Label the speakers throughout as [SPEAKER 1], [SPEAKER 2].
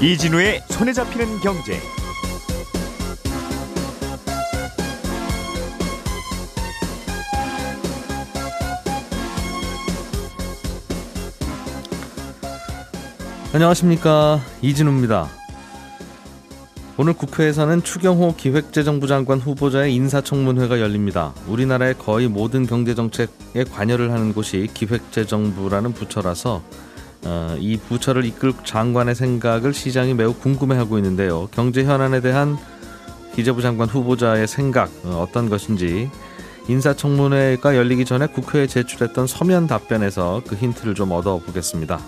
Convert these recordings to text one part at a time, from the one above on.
[SPEAKER 1] 이진우의 손에 잡히는 경제.
[SPEAKER 2] 안녕하십니까 이진우입니다. 오늘 국회에서는 추경호 기획재정부 장관 후보자의 인사청문회가 열립니다. 우리나라의 거의 모든 경제정책에 관여를 하는 곳이 기획재정부라는 부처라서 어, 이 부처를 이끌 장관의 생각을 시장이 매우 궁금해하고 있는데요. 경제 현안에 대한 기재부 장관 후보자의 생각 어, 어떤 것인지 인사청문회가 열리기 전에 국회에 제출했던 서면 답변에서 그 힌트를 좀 얻어보겠습니다.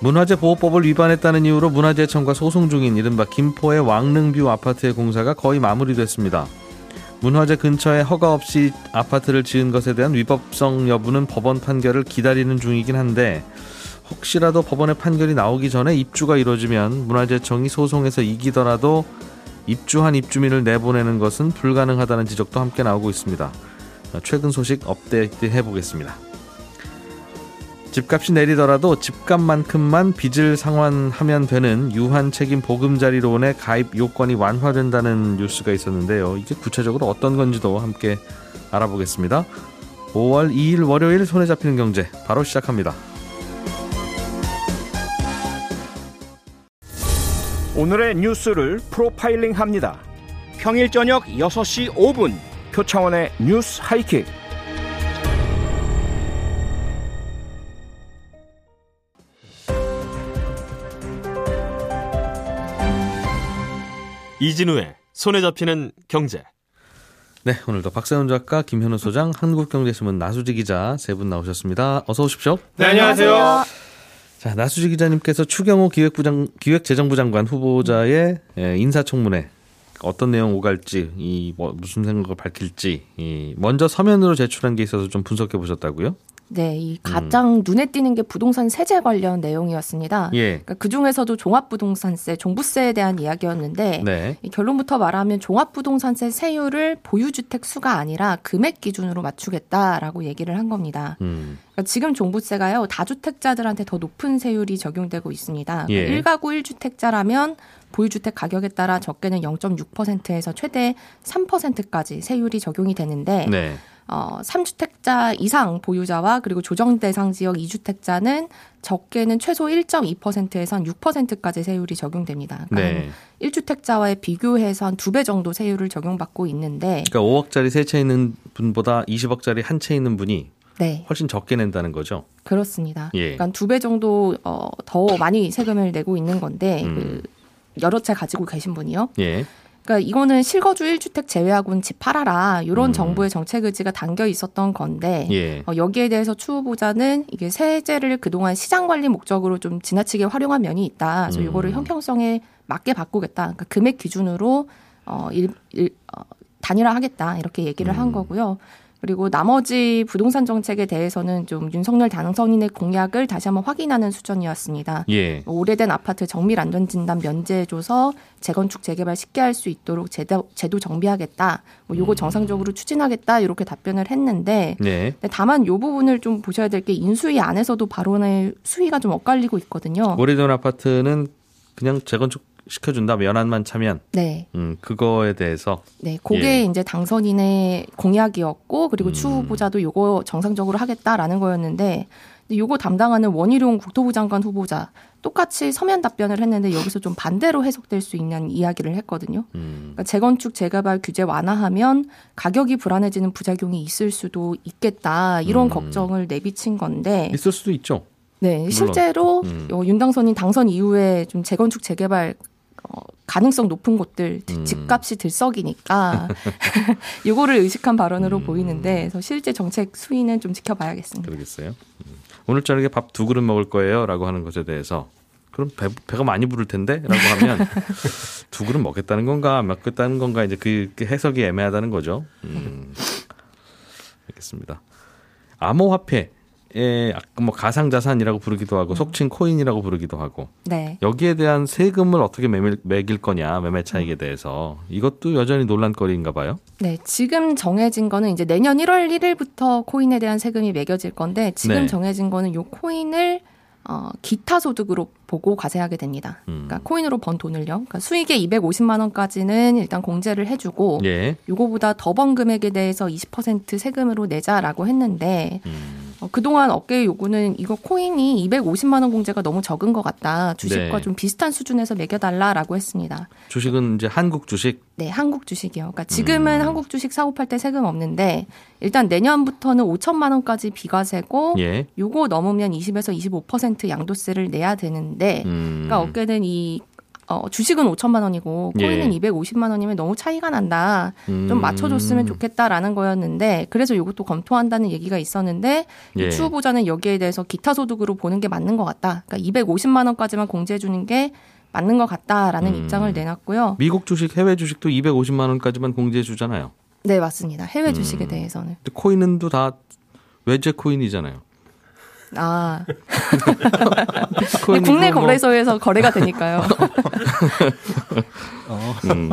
[SPEAKER 2] 문화재 보호법을 위반했다는 이유로 문화재청과 소송 중인 이른바 김포의 왕릉뷰 아파트의 공사가 거의 마무리됐습니다. 문화재 근처에 허가 없이 아파트를 지은 것에 대한 위법성 여부는 법원 판결을 기다리는 중이긴 한데 혹시라도 법원의 판결이 나오기 전에 입주가 이루어지면 문화재청이 소송에서 이기더라도 입주한 입주민을 내보내는 것은 불가능하다는 지적도 함께 나오고 있습니다. 최근 소식 업데이트 해보겠습니다. 집값이 내리더라도 집값만큼만 빚을 상환하면 되는 유한 책임 보금자리론의 가입 요건이 완화된다는 뉴스가 있었는데요. 이게 구체적으로 어떤 건지도 함께 알아보겠습니다. 5월 2일 월요일 손에 잡히는 경제 바로 시작합니다.
[SPEAKER 3] 오늘의 뉴스를 프로파일링 합니다. 평일 저녁 6시 5분 표창원의 뉴스 하이킥.
[SPEAKER 4] 이진우의 손에 잡히는 경제.
[SPEAKER 2] 네, 오늘도 박세훈 작가, 김현우 소장, 한국경제신문 나수지 기자 세 분 나오셨습니다. 어서 오십시오.
[SPEAKER 3] 네, 안녕하세요.
[SPEAKER 2] 자, 나수지 기자님께서 추경호 기획부장, 기획재정부 장관 후보자의 예, 인사청문회 어떤 내용 오갈지, 이 뭐, 무슨 생각을 밝힐지, 이 먼저 서면으로 제출한 게 있어서 좀 분석해 보셨다고요?
[SPEAKER 5] 네, 이 가장 음. 눈에 띄는 게 부동산 세제 관련 내용이었습니다. 예. 그러니까 그 중에서도 종합부동산세, 종부세에 대한 이야기였는데 네. 결론부터 말하면 종합부동산세 세율을 보유주택 수가 아니라 금액 기준으로 맞추겠다라고 얘기를 한 겁니다. 음. 그러니까 지금 종부세가요 다주택자들한테 더 높은 세율이 적용되고 있습니다. 예. 그러니까 1가구 1주택자라면 보유주택 가격에 따라 적게는 0.6%에서 최대 3%까지 세율이 적용이 되는데. 네. 어, 3주택자 이상 보유자와 그리고 조정 대상 지역 2주택자는 적게는 최소 1.2%에서 한 6%까지 세율이 적용됩니다. 그러니까 네. 1주택자와의 비교해서 한 두 배 정도 세율을 적용받고 있는데
[SPEAKER 2] 그러니까 5억짜리 세 채 있는 분보다 20억짜리 한 채 있는 분이 네. 훨씬 적게 낸다는 거죠.
[SPEAKER 5] 그렇습니다. 예. 그러니까 두 배 정도 어, 더 많이 세금을 내고 있는 건데 음. 그 여러 채 가지고 계신 분이요. 예. 그러니까 이거는 실거주 1주택 제외하고는 집 팔아라 이런 음. 정부의 정책 의지가 담겨 있었던 건데 예. 어, 여기에 대해서 추 후보자는 이게 세제를 그동안 시장 관리 목적으로 좀 지나치게 활용한 면이 있다. 그래서 음. 이거를 형평성에 맞게 바꾸겠다. 그러니까 금액 기준으로 어, 일, 일, 어, 단일화하겠다 이렇게 얘기를 음. 한 거고요. 그리고 나머지 부동산 정책에 대해서는 좀 윤석열 당선인의 공약을 다시 한번 확인하는 수준이었습니다. 예. 뭐 오래된 아파트 정밀 안전 진단 면제해줘서 재건축 재개발 쉽게 할 수 있도록 제도, 제도 정비하겠다. 뭐 요거 음. 정상적으로 추진하겠다 이렇게 답변을 했는데 네. 다만 요 부분을 좀 보셔야 될 게 인수위 안에서도 발언의 수위가 좀 엇갈리고 있거든요.
[SPEAKER 2] 오래된 아파트는 그냥 재건축 시켜준다 면안만 차면 네. 음 그거에 대해서
[SPEAKER 5] 네 그게 예. 이제 당선인의 공약이었고 그리고 음. 추 후보자도 요거 정상적으로 하겠다라는 거였는데 요거 담당하는 원희룡 국토부 장관 후보자 똑같이 서면 답변을 했는데 여기서 좀 반대로 해석될 수 있는 이야기를 했거든요. 음. 그러니까 재건축 재개발 규제 완화하면 가격이 불안해지는 부작용이 있을 수도 있겠다 이런 음. 걱정을 내비친 건데
[SPEAKER 2] 있을 수도 있죠.
[SPEAKER 5] 네. 실제로 음. 윤 당선인 당선 이후에 좀 재건축 재개발 어, 가능성 높은 곳들 음. 집값이 들썩이니까 이거를 의식한 발언으로 음. 보이는데 그래서 실제 정책 수위는 좀 지켜봐야겠습니다.
[SPEAKER 2] 그러겠어요. 음. 오늘 저녁에 밥 두 그릇 먹을 거예요라고 하는 것에 대해서 그럼 배, 배가 많이 부를 텐데라고 하면 두 그릇 먹겠다는 건가 먹겠다는 건가 이제 그, 그 해석이 애매하다는 거죠. 음. 알겠습니다. 암호화폐 예, 뭐 가상 자산이라고 부르기도 하고 음. 속칭 코인이라고 부르기도 하고 네. 여기에 대한 세금을 어떻게 매밀, 매길 거냐 매매 차익에 음. 대해서 이것도 여전히 논란거리인가 봐요.
[SPEAKER 5] 네, 지금 정해진 거는 이제 내년 1월 1일부터 코인에 대한 세금이 매겨질 건데 지금 네. 정해진 거는 요 코인을 어, 기타 소득으로 보고 과세하게 됩니다. 음. 그러니까 코인으로 번 돈을요. 그러니까 수익의 250만 원까지는 일단 공제를 해주고 예. 요거보다 더 번 금액에 대해서 20% 세금으로 내자라고 했는데 음. 어, 그동안 업계의 요구는 이거 코인이 250만 원 공제가 너무 적은 것 같다. 주식과 네. 좀 비슷한 수준에서 매겨달라라고 했습니다.
[SPEAKER 2] 주식은 이제 한국 주식?
[SPEAKER 5] 네, 한국 주식이요. 그러니까 지금은 음. 한국 주식 사고 팔 때 세금 없는데 일단 내년부터는 5천만 원까지 비과세고 예. 요거 넘으면 20에서 25% 양도세를 내야 되는데 음. 그러니까 업계는 이 어, 주식은 5천만 원이고 코인은 예. 250만 원이면 너무 차이가 난다. 음. 좀 맞춰줬으면 좋겠다라는 거였는데 그래서 이것도 검토한다는 얘기가 있었는데 예. 추 후보자는 여기에 대해서 기타 소득으로 보는 게 맞는 것 같다. 그러니까 250만 원까지만 공제해 주는 게 맞는 것 같다라는 음. 입장을 내놨고요.
[SPEAKER 2] 미국 주식, 해외 주식도 250만 원까지만 공제해 주잖아요.
[SPEAKER 5] 네, 맞습니다. 해외 주식에 음. 대해서는.
[SPEAKER 2] 코인은 또다 외제 코인이잖아요.
[SPEAKER 5] 아. 국내 뭐 거래소에서 거래가 되니까요.
[SPEAKER 2] 어. 음,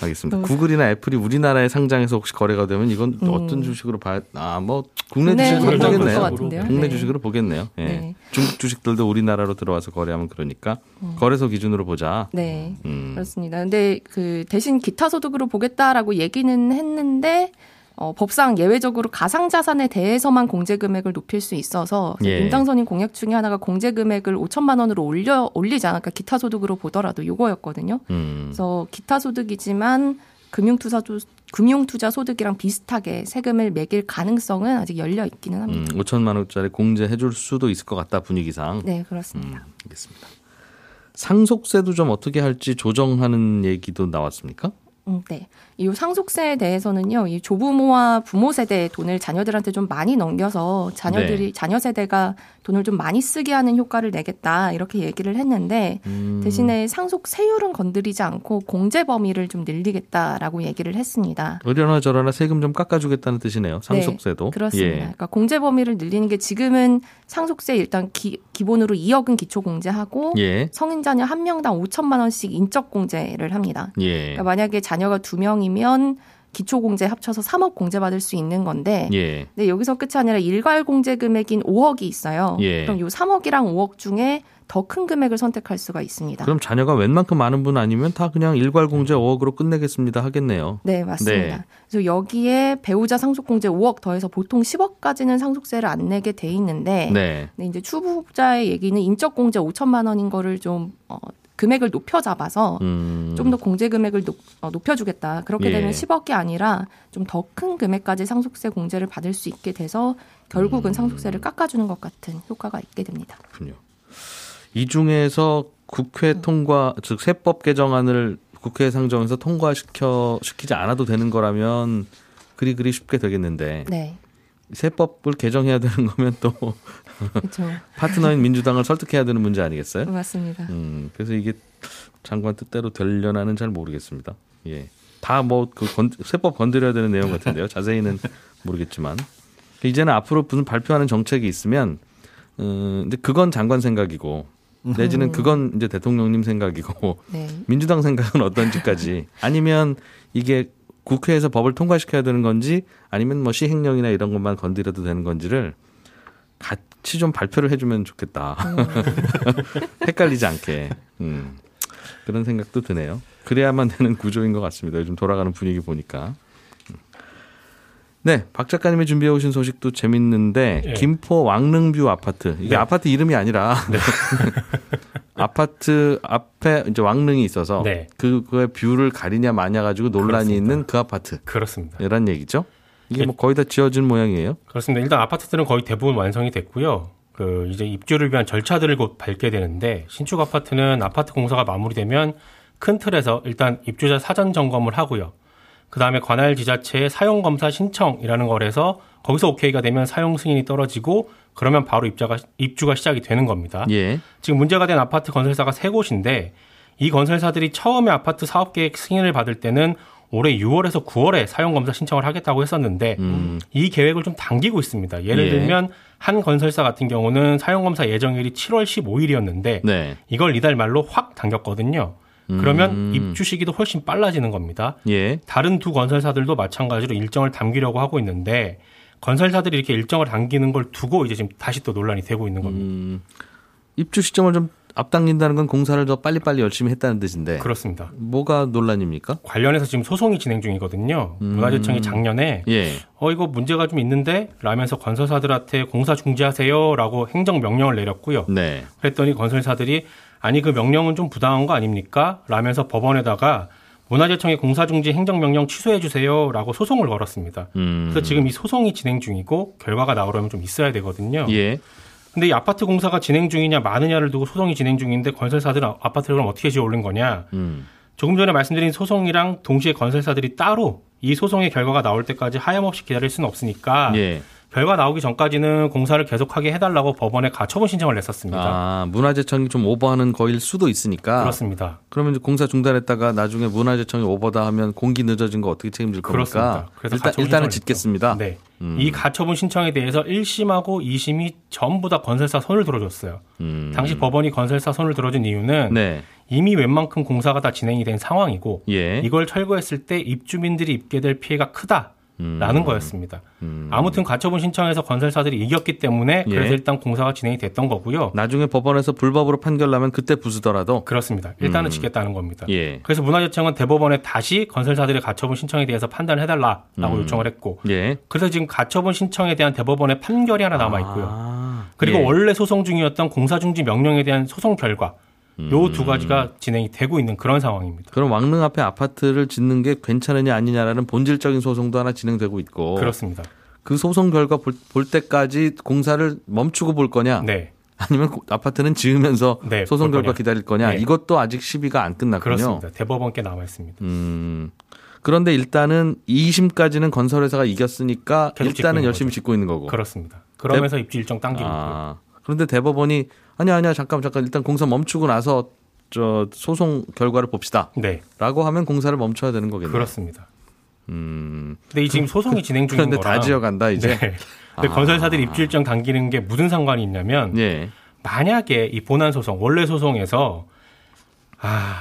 [SPEAKER 2] 알겠습니다. 구글이나 애플이 우리나라에 상장해서 혹시 거래가 되면 이건 음. 어떤 주식으로 봐야, 아, 뭐, 국내, 국내 주식으로 보겠네요. 국내 네. 주식으로 보겠네요. 예. 네. 중국 주식들도 우리나라로 들어와서 거래하면 그러니까 음. 거래소 기준으로 보자.
[SPEAKER 5] 네. 음. 그렇습니다. 근데 그 대신 기타 소득으로 보겠다라고 얘기는 했는데 어, 법상 예외적으로 가상자산에 대해서만 공제 금액을 높일 수 있어서 예. 민당선인 공약 중에 하나가 공제 금액을 5천만 원으로 올려 올리자 그러니까 기타 소득으로 보더라도 요거였거든요. 음. 그래서 기타 소득이지만 금융투자 금융투자 소득이랑 비슷하게 세금을 매길 가능성은 아직 열려 있기는 합니다.
[SPEAKER 2] 음, 5천만 원짜리 공제해 줄 수도 있을 것 같다 분위기상.
[SPEAKER 5] 네, 그렇습니다.
[SPEAKER 2] 음, 알겠습니다. 상속세도 좀 어떻게 할지 조정하는 얘기도 나왔습니까?
[SPEAKER 5] 음, 네. 이 상속세에 대해서는요, 이 조부모와 부모 세대의 돈을 자녀들한테 좀 많이 넘겨서 자녀들이, 네. 자녀 세대가 돈을 좀 많이 쓰게 하는 효과를 내겠다, 이렇게 얘기를 했는데, 음. 대신에 상속세율은 건드리지 않고 공제 범위를 좀 늘리겠다라고 얘기를 했습니다.
[SPEAKER 2] 어디나 저러나 세금 좀 깎아주겠다는 뜻이네요. 상속세도. 네,
[SPEAKER 5] 그렇습니다. 예. 그러니까 공제 범위를 늘리는 게 지금은 상속세 일단 기, 본으로 2억은 기초 공제하고, 예. 성인 자녀 한 명당 5천만 원씩 인적 공제를 합니다. 예. 그러니까 만약에 자녀가 두 명이 이상이면 기초공제 합쳐서 3억 공제받을 수 있는 건데 예. 근데 여기서 끝이 아니라 일괄 공제 금액인 5억이 있어요. 예. 그럼 요 3억이랑 5억 중에 더 큰 금액을 선택할 수가 있습니다.
[SPEAKER 2] 그럼 자녀가 웬만큼 많은 분 아니면 다 그냥 일괄 공제 5억으로 끝내겠습니다 하겠네요.
[SPEAKER 5] 네, 맞습니다. 네. 그래서 여기에 배우자 상속 공제 5억 더해서 보통 10억까지는 상속세를 안 내게 돼 있는데 네. 근데 이제 추부자의 얘기는 인적 공제 5천만 원인 거를 좀 어, 금액을 높여 잡아서 음. 좀더 공제 금액을 높, 어, 높여주겠다. 그렇게 예. 되면 10억이 아니라 좀 더 큰 금액까지 상속세 공제를 받을 수 있게 돼서 결국은 음. 상속세를 깎아주는 것 같은 효과가 있게 됩니다.
[SPEAKER 2] 그렇군요. 이 중에서 국회 음. 통과 즉 세법 개정안을 국회에 상정해서 통과시켜 시키지 않아도 되는 거라면 그리 그리 쉽게 되겠는데 네. 세법을 개정해야 되는 거면 또. 파트너인 민주당을 설득해야 되는 문제 아니겠어요?
[SPEAKER 5] 맞습니다.
[SPEAKER 2] 음, 그래서 이게 장관 뜻대로 되려나는 잘 모르겠습니다. 예. 다 뭐 그 세법 건드려야 되는 내용 같은데요. 자세히는 모르겠지만 이제는 앞으로 무슨 발표하는 정책이 있으면 음, 근데 그건 장관 생각이고 내지는 그건 이제 대통령님 생각이고 네. 민주당 생각은 어떤지까지 아니면 이게 국회에서 법을 통과시켜야 되는 건지 아니면 뭐 시행령이나 이런 것만 건드려도 되는 건지를 같이 좀 발표를 해주면 좋겠다. 음. 헷갈리지 않게. 음. 그런 생각도 드네요. 그래야만 되는 구조인 것 같습니다. 요즘 돌아가는 분위기 보니까. 음. 네, 박 작가님이 준비해 오신 소식도 재밌는데 예. 김포 왕릉view 아파트 이게 네. 아파트 이름이 아니라 네. 아파트 앞에 이제 왕릉이 있어서 네. 그 그의 view를 가리냐 마냐 가지고 논란이 그렇습니다. 있는 그 아파트.
[SPEAKER 6] 그렇습니다.
[SPEAKER 2] 이런 얘기죠. 이게 뭐 거의 다 지어진 모양이에요?
[SPEAKER 6] 그렇습니다. 일단 아파트들은 거의 대부분 완성이 됐고요. 그 이제 입주를 위한 절차들을 곧 밟게 되는데 신축 아파트는 아파트 공사가 마무리되면 큰 틀에서 일단 입주자 사전 점검을 하고요. 그 다음에 관할 지자체의 사용 검사 신청이라는 거래서 거기서 오케이가 되면 사용 승인이 떨어지고 그러면 바로 입자가 입주가 시작이 되는 겁니다. 예. 지금 문제가 된 아파트 건설사가 세 곳인데 이 건설사들이 처음에 아파트 사업 계획 승인을 받을 때는 올해 6월에서 9월에 사용 검사 신청을 하겠다고 했었는데 음. 이 계획을 좀 당기고 있습니다. 예를 예. 들면 한 건설사 같은 경우는 사용 검사 예정일이 7월 15일이었는데 네. 이걸 이달 말로 확 당겼거든요. 그러면 음. 입주 시기도 훨씬 빨라지는 겁니다. 예. 다른 두 건설사들도 마찬가지로 일정을 당기려고 하고 있는데 건설사들이 이렇게 일정을 당기는 걸 두고 이제 지금 다시 또 논란이 되고 있는 겁니다. 음.
[SPEAKER 2] 입주 시점을 좀 앞당긴다는 건 공사를 더 빨리빨리 열심히 했다는 뜻인데.
[SPEAKER 6] 그렇습니다.
[SPEAKER 2] 뭐가 논란입니까?
[SPEAKER 6] 관련해서 지금 소송이 진행 중이거든요. 음. 문화재청이 작년에 예. 어 이거 문제가 좀 있는데 라면서 건설사들한테 공사 중지하세요라고 행정 명령을 내렸고요. 네. 그랬더니 건설사들이 아니 그 명령은 좀 부당한 거 아닙니까? 라면서 법원에다가 문화재청의 공사중지 행정명령 취소해 주세요라고 소송을 걸었습니다. 음. 그래서 지금 이 소송이 진행 중이고 결과가 나오려면 좀 있어야 되거든요. 예. 근데 이 아파트 공사가 진행 중이냐 마느냐를 두고 소송이 진행 중인데 건설사들은 아파트를 그럼 어떻게 지어 올린 거냐? 음. 조금 전에 말씀드린 소송이랑 동시에 건설사들이 따로 이 소송의 결과가 나올 때까지 하염없이 기다릴 수는 없으니까 예. 결과 나오기 전까지는 공사를 계속하게 해달라고 법원에 가처분 신청을 냈었습니다.
[SPEAKER 2] 아, 문화재청이 좀 오버하는 거일 수도 있으니까.
[SPEAKER 6] 그렇습니다.
[SPEAKER 2] 그러면 이제 공사 중단했다가 나중에 문화재청이 오버다 하면 공기 늦어진 거 어떻게 책임질 겁니까? 그렇습니다. 그래서 일단, 일단은 짓겠습니다.
[SPEAKER 6] 네. 음. 이 가처분 신청에 대해서 1심하고 2심이 전부 다 건설사 손을 들어줬어요. 음. 당시 법원이 건설사 손을 들어준 이유는 네. 이미 웬만큼 공사가 다 진행이 된 상황이고 예. 이걸 철거했을 때 입주민들이 입게 될 피해가 크다. 라는 음. 거였습니다. 음. 아무튼 가처분 신청해서 건설사들이 이겼기 때문에 예. 그래서 예. 일단 공사가 진행이 됐던 거고요.
[SPEAKER 2] 나중에 법원에서 불법으로 판결나면 그때 부수더라도
[SPEAKER 6] 그렇습니다. 일단은 음. 지겠다는 겁니다. 예. 그래서 문화재청은 대법원에 다시 건설사들의 가처분 신청에 대해서 판단을 해달라라고 음. 요청을 했고, 예. 그래서 지금 가처분 신청에 대한 대법원의 판결이 하나 남아 있고요. 아. 그리고 예. 원래 소송 중이었던 공사중지 명령에 대한 소송 결과 요두 음. 가지가 진행이 되고 있는 그런 상황입니다.
[SPEAKER 2] 그럼 왕릉 앞에 아파트를 짓는 게 괜찮으냐 아니냐라는 본질적인 소송도 하나 진행되고 있고
[SPEAKER 6] 그렇습니다.
[SPEAKER 2] 그 소송 결과 볼, 볼 때까지 공사를 멈추고 볼 거냐? 네. 아니면 아파트는 지으면서 네, 소송 결과 기다릴 거냐? 네. 이것도 아직 시비가 안 끝났군요.
[SPEAKER 6] 그렇습니다. 대법원께 남아 있습니다. 음.
[SPEAKER 2] 그런데 일단은 2심까지는 건설회사가 이겼으니까 일단은 열심히 짓고 있는 거고.
[SPEAKER 6] 그렇습니다. 그러면서 대... 입주 일정 당기고 아, 있고요.
[SPEAKER 2] 그런데 대법원이 아니야 아니야 잠깐 잠깐 일단 공사 멈추고 나서 저 소송 결과를 봅시다. 네. 라고 하면 공사를 멈춰야 되는 거겠네요.
[SPEAKER 6] 그렇습니다. 음. 근데 이 지금 소송이 진행 중인
[SPEAKER 2] 그런데 다 지어간다 이제. 네.
[SPEAKER 6] 근데 아. 건설사들이 입주 일정 당기는 게 무슨 상관이 있냐면 예. 만약에 이 본안 소송 원래 소송에서 아,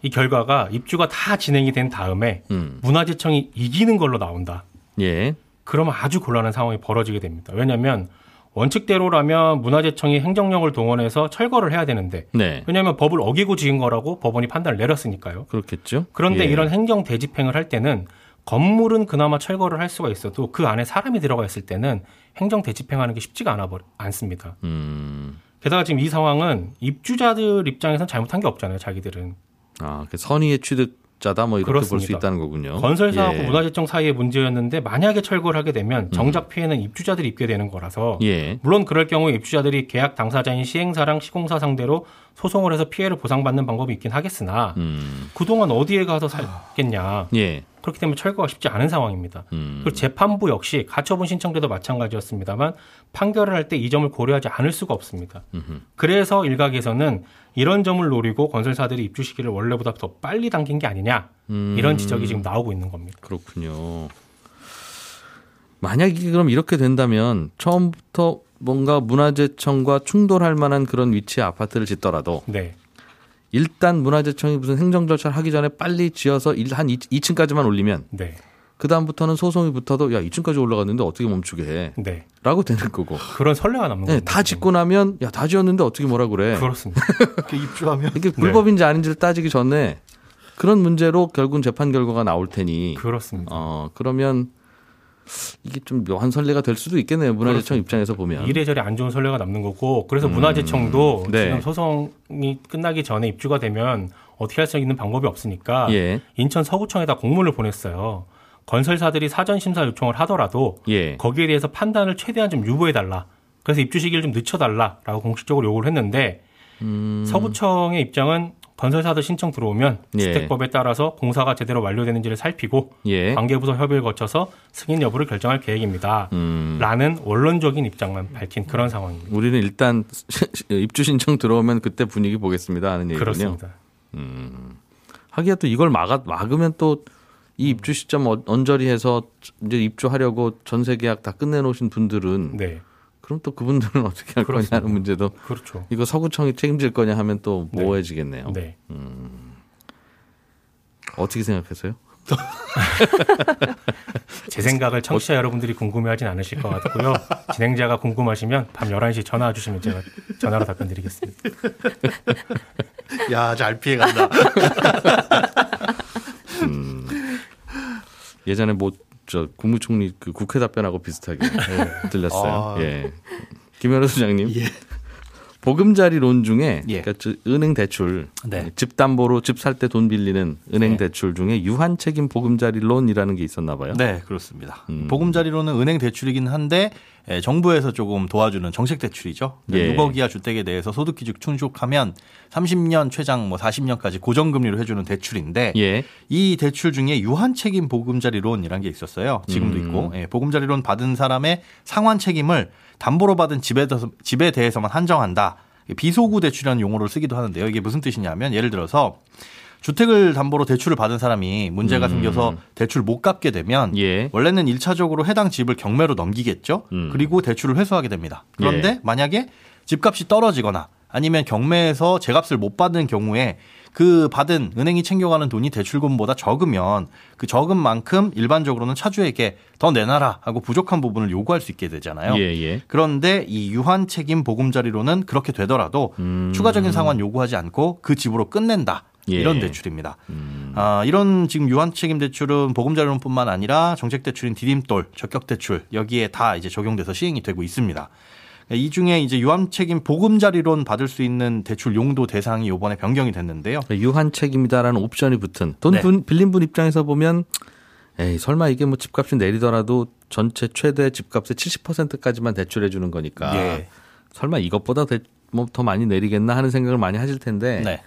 [SPEAKER 6] 이 결과가 입주가 다 진행이 된 다음에 음. 문화재청이 이기는 걸로 나온다. 예. 그러면 아주 곤란한 상황이 벌어지게 됩니다. 왜냐하면 원칙대로라면 문화재청이 행정력을 동원해서 철거를 해야 되는데 네. 왜냐하면 법을 어기고 지은 거라고 법원이 판단을 내렸으니까요.
[SPEAKER 2] 그렇겠죠.
[SPEAKER 6] 그런데 예. 이런 행정 대집행을 할 때는 건물은 그나마 철거를 할 수가 있어도 그 안에 사람이 들어가 있을 때는 행정 대집행하는 게 쉽지가 않아 않습니다. 음. 게다가 지금 이 상황은 입주자들 입장에선 잘못한 게 없잖아요. 자기들은.
[SPEAKER 2] 아, 그 선의의 취득 자다 뭐 이렇게 볼 수 있다는 거군요.
[SPEAKER 6] 건설사하고 예. 문화재청 사이의 문제였는데 만약에 철거를 하게 되면 음. 정작 피해는 입주자들이 입게 되는 거라서 예. 물론 그럴 경우 입주자들이 계약 당사자인 시행사랑 시공사 상대로 소송을 해서 피해를 보상받는 방법이 있긴 하겠으나 음. 그동안 어디에 가서 살겠냐. 예. 그렇기 때문에 철거가 쉽지 않은 상황입니다. 음. 그리고 재판부 역시 가처분 신청 때도 마찬가지였습니다만 판결을 할 때 이 점을 고려하지 않을 수가 없습니다. 음흠. 그래서 일각에서는 이런 점을 노리고 건설사들이 입주 시기를 원래보다 더 빨리 당긴 게 아니냐 음. 이런 지적이 지금 나오고 있는 겁니다.
[SPEAKER 2] 그렇군요. 만약에 그럼 이렇게 된다면 처음부터 뭔가 문화재청과 충돌할 만한 그런 위치의 아파트를 짓더라도 네. 일단 문화재청이 무슨 행정 절차를 하기 전에 빨리 지어서 한 2층까지만 올리면 네. 그 다음부터는 소송이 붙어도 야 2층까지 올라갔는데 어떻게 멈추게 해? 네. 라고 되는 거고.
[SPEAKER 6] 그런 선례가 남는
[SPEAKER 2] 네, 다 짓고 나면 야 다 지었는데 어떻게 뭐라 그래?
[SPEAKER 6] 그렇습니다.
[SPEAKER 7] 입주하면
[SPEAKER 2] 이게 불법인지 아닌지를 따지기 전에 그런 문제로 결국은 재판 결과가 나올 테니
[SPEAKER 6] 그렇습니다.
[SPEAKER 2] 어 그러면 이게 좀 묘한 선례가 될 수도 있겠네요. 문화재청 그렇습니다. 입장에서 보면
[SPEAKER 6] 이래저래 안 좋은 선례가 남는 거고 그래서 음. 문화재청도 네. 지금 소송이 끝나기 전에 입주가 되면 어떻게 할 수 있는 방법이 없으니까 예. 인천 서구청에다 공문을 보냈어요. 건설사들이 사전 심사 요청을 하더라도 예. 거기에 대해서 판단을 최대한 좀 유보해 달라. 그래서 입주 시기를 좀 늦춰 달라라고 공식적으로 요구를 했는데 음. 서구청의 입장은 건설사들 신청 들어오면 예. 주택법에 따라서 공사가 제대로 완료되는지를 살피고 예. 관계부서 협의를 거쳐서 승인 여부를 결정할 계획입니다. 음. 라는 원론적인 입장만 밝힌 그런 상황입니다.
[SPEAKER 2] 우리는 일단 입주 신청 들어오면 그때 분위기 보겠습니다 하는 얘기군요.
[SPEAKER 6] 그렇습니다.
[SPEAKER 2] 음. 하기야 또 이걸 막아, 막으면 또 이 입주 시점 언저리해서 이제 입주하려고 전세 계약 다 끝내놓으신 분들은 네. 그럼 또 그분들은 어떻게 할 그렇습니다. 거냐는 문제도 그렇죠. 이거 서구청이 책임질 거냐 하면 또 네. 모호해지겠네요. 네. 음. 어떻게 생각하세요?
[SPEAKER 6] 제 생각을 청취자 여러분들이 궁금해하진 않으실 것 같고요. 진행자가 궁금하시면 밤 11시 전화 주시면 제가 전화로 답변 드리겠습니다.
[SPEAKER 7] 야, 잘 피해간다. 음,
[SPEAKER 2] 예전에 뭐, 저, 국무총리 그 국회 답변하고 비슷하게 네, 들렸어요. 아. 예. 김현우 소장님. 예. 보금자리론 중에 예. 그러니까 은행 대출, 네. 집 담보로 집 살 때 돈 빌리는 은행 네. 대출 중에 유한 책임 보금자리론이라는 게 있었나 봐요.
[SPEAKER 7] 네, 그렇습니다. 음. 보금자리론은 은행 대출이긴 한데 예, 정부에서 조금 도와주는 정책 대출이죠. 예. 6억 이하 주택에 대해서 소득 기준 충족하면 30년 최장 뭐 40년까지 고정금리로 해주는 대출인데 예. 이 대출 중에 유한 책임 보금자리론이라는 게 있었어요. 지금도 음. 있고 예, 보금자리론 받은 사람의 상환 책임을 담보로 받은 집에, 대해서, 집에 대해서만 한정한다. 비소구 대출이라는 용어를 쓰기도 하는데요. 이게 무슨 뜻이냐면 예를 들어서 주택을 담보로 대출을 받은 사람이 문제가 음. 생겨서 대출 못 갚게 되면 예. 원래는 1차적으로 해당 집을 경매로 넘기겠죠. 음. 그리고 대출을 회수하게 됩니다. 그런데 예. 만약에 집값이 떨어지거나 아니면 경매에서 제값을 못 받는 경우에 그 받은 은행이 챙겨가는 돈이 대출금보다 적으면 그 적은 만큼 일반적으로는 차주에게 더 내놔라 하고 부족한 부분을 요구할 수 있게 되잖아요. 예, 예. 그런데 이 유한 책임 보금자리로는 그렇게 되더라도 음. 추가적인 상환 요구하지 않고 그 집으로 끝낸다. 예. 이런 대출입니다. 음. 아, 이런 지금 유한 책임 대출은 보금자리론뿐만 아니라 정책 대출인 디딤돌, 적격 대출 여기에 다 이제 적용돼서 시행이 되고 있습니다. 이 중에 이제 유한 책임 보금자리론 받을 수 있는 대출 용도 대상이 이번에 변경이 됐는데요.
[SPEAKER 2] 유한 책임이다라는 옵션이 붙은 돈 네. 빌린 분 입장에서 보면 에이 설마 이게 뭐 집값이 내리더라도 전체 최대 집값의 70%까지만 대출해 주는 거니까 네. 설마 이것보다 뭐더 많이 내리겠나 하는 생각을 많이 하실 텐데 네.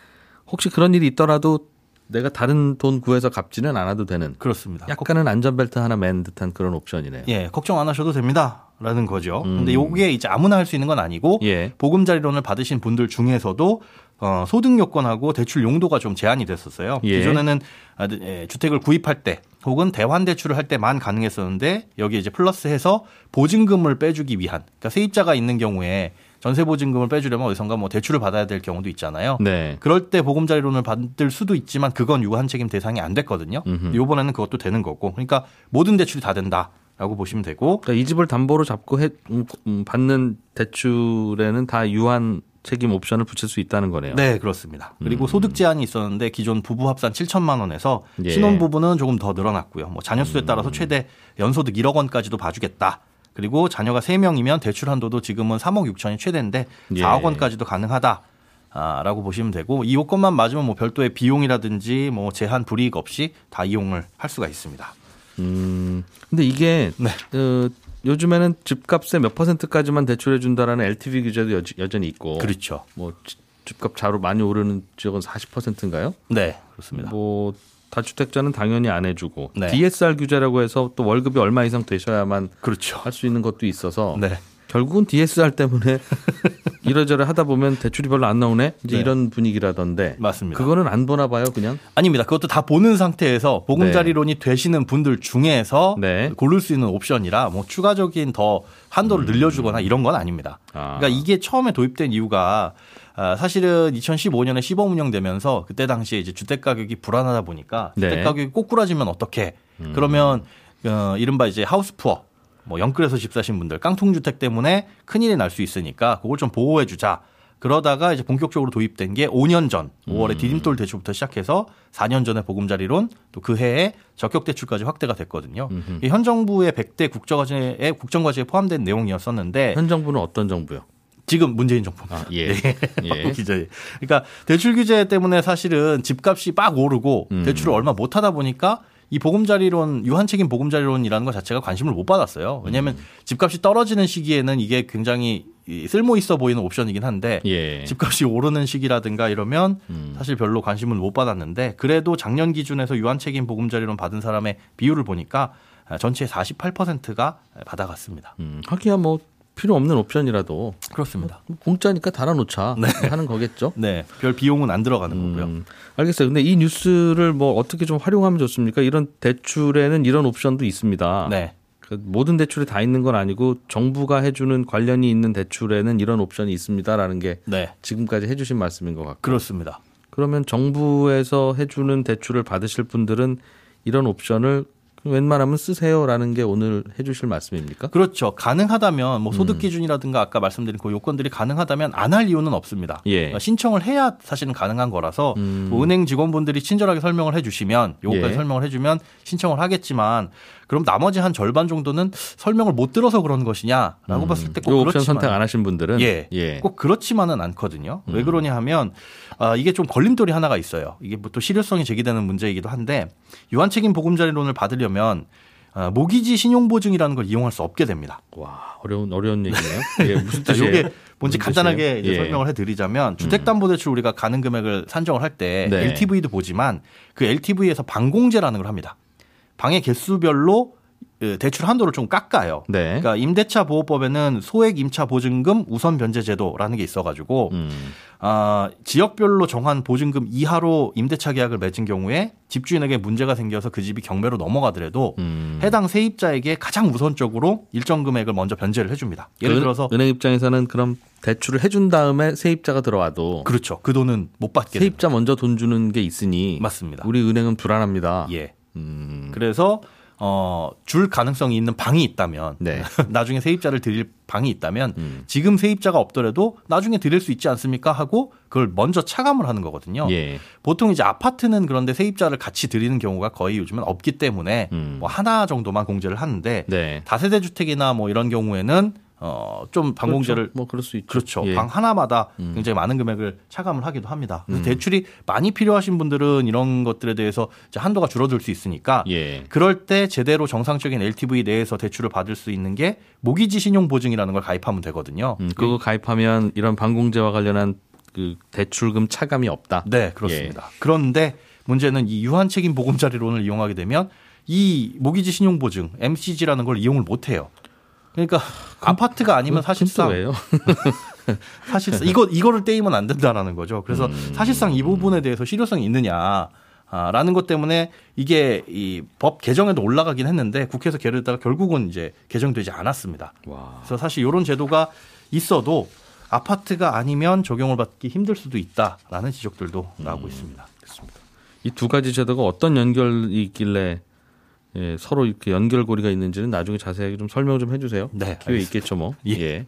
[SPEAKER 2] 혹시 그런 일이 있더라도 내가 다른 돈 구해서 갚지는 않아도 되는
[SPEAKER 7] 그렇습니다.
[SPEAKER 2] 약간은 안전벨트 하나 맨 듯한 그런 옵션이네요.
[SPEAKER 7] 예, 걱정 안 하셔도 됩니다 라는 거죠. 음. 근데 요게 이제 아무나 할 수 있는 건 아니고 예. 보금자리론을 받으신 분들 중에서도 어, 소득 요건하고 대출 용도가 좀 제한이 됐었어요. 예. 기존에는 아, 예, 주택을 구입할 때 혹은 대환 대출을 할 때만 가능했었는데 여기 이제 플러스해서 보증금을 빼주기 위한 그러니까 세입자가 있는 경우에 전세보증금을 빼주려면 어디선가 뭐 대출을 받아야 될 경우도 있잖아요. 네. 그럴 때 보금자리론을 받을 수도 있지만 그건 유한 책임 대상이 안 됐거든요. 이번에는 그것도 되는 거고. 그러니까 모든 대출이 다 된다. 라고 보시면 되고.
[SPEAKER 2] 그러니까 이 집을 담보로 잡고 해, 음, 음, 받는 대출에는 다 유한 책임 옵션을 붙일 수 있다는 거네요.
[SPEAKER 7] 네, 그렇습니다. 그리고 음. 소득 제한이 있었는데 기존 부부 합산 7천만 원에서 예. 신혼 부부는 조금 더 늘어났고요. 뭐 자녀 수에 따라서 최대 연소득 1억 원까지도 봐주겠다. 그리고 자녀가 3명이면 대출 한도도 지금은 3억 6천이 최대인데 4억 예. 원까지도 가능하다. 아, 라고 보시면 되고 이 요건만 맞으면 뭐 별도의 비용이라든지 뭐 제한 불이익 없이 다 이용을 할 수가 있습니다.
[SPEAKER 2] 음. 근데 이게 네. 어, 요즘에는 집값의 몇 퍼센트까지만 대출해 준다라는 LTV 규제도 여, 여전히 있고
[SPEAKER 7] 그렇죠.
[SPEAKER 2] 뭐 집값 자로 많이 오르는 지역은 40%인가요?
[SPEAKER 7] 네, 그렇습니다.
[SPEAKER 2] 뭐 다주택자는 당연히 안 해주고 네. DSR 규제라고 해서 또 월급이 얼마 이상 되셔야만
[SPEAKER 7] 그렇죠.
[SPEAKER 2] 할 수 있는 것도 있어서 네. 결국은 DSR 때문에 이러저러 하다 보면 대출이 별로 안 나오네 이제 네. 이런 분위기라던데
[SPEAKER 7] 맞습니다.
[SPEAKER 2] 그거는 안 보나 봐요 그냥
[SPEAKER 7] 아닙니다. 그것도 다 보는 상태에서 보금자리론이 네. 되시는 분들 중에서 네. 고를 수 있는 옵션이라 뭐 추가적인 더 한도를 음. 늘려주거나 이런 건 아닙니다. 아. 그러니까 이게 처음에 도입된 이유가 아, 사실은 2015년에 시범 운영되면서 그때 당시에 이제 주택 가격이 불안하다 보니까 네. 주택 가격이 꼬꾸라지면 어떻게? 음. 그러면 어, 이른바 이제 하우스 푸어 뭐 영끌에서 집 사신 분들 깡통 주택 때문에 큰일이 날 수 있으니까 그걸 좀 보호해 주자. 그러다가 이제 본격적으로 도입된 게 5년 전 5월에 음. 디딤돌 대출부터 시작해서 4년 전에 보금자리론 또 그 해에 적격 대출까지 확대가 됐거든요. 현 정부의 100대 국정과제에 국정과제에 포함된 내용이었었는데
[SPEAKER 2] 현 정부는 어떤 정부요?
[SPEAKER 7] 지금 문재인 정부입니다. 아, 예. 네. 예. 기재. 그러니까 대출 규제 때문에 사실은 집값이 빡 오르고 음. 대출을 얼마 못 하다 보니까 이 보금자리론 유한책임 보금자리론이라는 것 자체가 관심을 못 받았어요. 왜냐하면 음. 집값이 떨어지는 시기에는 이게 굉장히 쓸모 있어 보이는 옵션이긴 한데 예. 집값이 오르는 시기라든가 이러면 음. 사실 별로 관심을 못 받았는데 그래도 작년 기준에서 유한책임 보금자리론 받은 사람의 비율을 보니까 전체의 48%가 받아갔습니다.
[SPEAKER 2] 음, 하기야 뭐 필요 없는 옵션이라도
[SPEAKER 7] 그렇습니다.
[SPEAKER 2] 뭐 공짜니까 달아놓자 네. 하는 거겠죠.
[SPEAKER 7] 네, 별 비용은 안 들어가는 음, 거고요.
[SPEAKER 2] 알겠어요. 근데 이 뉴스를 뭐 어떻게 좀 활용하면 좋습니까? 이런 대출에는 이런 옵션도 있습니다. 네. 그 모든 대출에 다 있는 건 아니고 정부가 해주는 관련이 있는 대출에는 이런 옵션이 있습니다라는 게 네. 지금까지 해주신 말씀인 것 같고
[SPEAKER 7] 그렇습니다.
[SPEAKER 2] 그러면 정부에서 해주는 대출을 받으실 분들은 이런 옵션을 웬만하면 쓰세요라는 게 오늘 해주실 말씀입니까?
[SPEAKER 7] 그렇죠. 가능하다면 뭐 소득 음. 기준이라든가 아까 말씀드린 그 요건들이 가능하다면 안 할 이유는 없습니다. 예. 그러니까 신청을 해야 사실은 가능한 거라서 음. 뭐 은행 직원분들이 친절하게 설명을 해주시면 요거까지 예. 설명을 해주면 신청을 하겠지만 그럼 나머지 한 절반 정도는 설명을 못 들어서 그런 것이냐라고 음. 봤을 때 꼭 그렇지만
[SPEAKER 2] 선택 안 하신 분들은
[SPEAKER 7] 예, 예. 꼭 그렇지만은 않거든요. 음. 왜 그러냐 하면 아, 이게 좀 걸림돌이 하나가 있어요. 이게 뭐 또 실효성이 제기되는 문제이기도 한데 유한책임 보금자리론을 받으려면 아, 모기지 신용보증이라는 걸 이용할 수 없게 됩니다.
[SPEAKER 2] 와 어려운 어려운 얘기네요. 예, 무슨 뜻이에요? 이게
[SPEAKER 7] 뭔지 간단하게 예. 설명을 해드리자면 음. 주택담보대출 우리가 가능 금액을 산정을 할때 네. LTV도 보지만 그 LTV에서 방공제라는 걸 합니다. 방의 개수별로 그 대출 한도를 좀 깎아요. 네. 그러니까 임대차 보호법에는 소액 임차 보증금 우선 변제 제도라는 게 있어가지고 음. 아, 지역별로 정한 보증금 이하로 임대차 계약을 맺은 경우에 집주인에게 문제가 생겨서 그 집이 경매로 넘어가더라도 음. 해당 세입자에게 가장 우선적으로 일정 금액을 먼저 변제를 해줍니다. 예를 그 들어서
[SPEAKER 2] 은행 입장에서는 그럼 대출을 해준 다음에 세입자가 들어와도
[SPEAKER 7] 그렇죠. 그 돈은 못 받게
[SPEAKER 2] 세입자 됩니다. 먼저 돈 주는 게 있으니
[SPEAKER 7] 맞습니다.
[SPEAKER 2] 우리 은행은 불안합니다.
[SPEAKER 7] 예. 음. 그래서 어, 줄 가능성이 있는 방이 있다면 네. 나중에 세입자를 드릴 방이 있다면 음. 지금 세입자가 없더라도 나중에 드릴 수 있지 않습니까 하고 그걸 먼저 차감을 하는 거거든요. 예. 보통 이제 아파트는 그런데 세입자를 같이 드리는 경우가 거의 요즘은 없기 때문에 음. 뭐 하나 정도만 공제를 하는데 네. 다세대 주택이나 뭐 이런 경우에는 어, 좀 방공제를
[SPEAKER 2] 그렇죠. 뭐 그럴 수 있죠.
[SPEAKER 7] 그렇죠. 예. 방 하나마다 음. 굉장히 많은 금액을 차감을 하기도 합니다. 그래서 음. 대출이 많이 필요하신 분들은 이런 것들에 대해서 이제 한도가 줄어들 수 있으니까 예. 그럴 때 제대로 정상적인 LTV 내에서 대출을 받을 수 있는 게 모기지 신용 보증이라는 걸 가입하면 되거든요.
[SPEAKER 2] 음, 그거 가입하면 이런 방공제와 관련한 그 대출금 차감이 없다.
[SPEAKER 7] 네, 그렇습니다. 예. 그런데 문제는 이 유한 책임 보금자리론을 이용하게 되면 이 모기지 신용 보증 MCG라는 걸 이용을 못 해요. 그러니까 그, 아파트가 아니면 사실상
[SPEAKER 2] 왜요?
[SPEAKER 7] 사실상 이거 이거를 떼이면 안 된다라는 거죠. 그래서 음. 사실상 이 부분에 대해서 실효성이 있느냐. 아, 라는 것 때문에 이게 이 법 개정에도 올라가긴 했는데 국회에서 계류했다가 결국은 이제 개정되지 않았습니다. 와. 그래서 사실 이런 제도가 있어도 아파트가 아니면 적용을 받기 힘들 수도 있다라는 지적들도 음. 나오고 있습니다.
[SPEAKER 2] 이 두 가지 제도가 어떤 연결이 있길래 예, 서로 이렇게 연결고리가 있는지는 나중에 자세하게 좀 설명 좀 해주세요. 네, 기회 있겠죠, 뭐. 예. 예.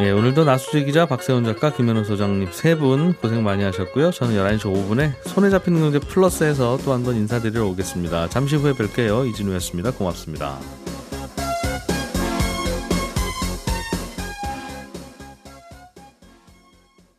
[SPEAKER 2] 예, 오늘도 나수지 기자, 박세훈 작가, 김현우 소장님 세 분 고생 많이 하셨고요. 저는 11시 5분에 손에 잡히는 경제 플러스에서 또 한 번 인사드리러 오겠습니다. 잠시 후에 뵐게요. 이진우였습니다. 고맙습니다.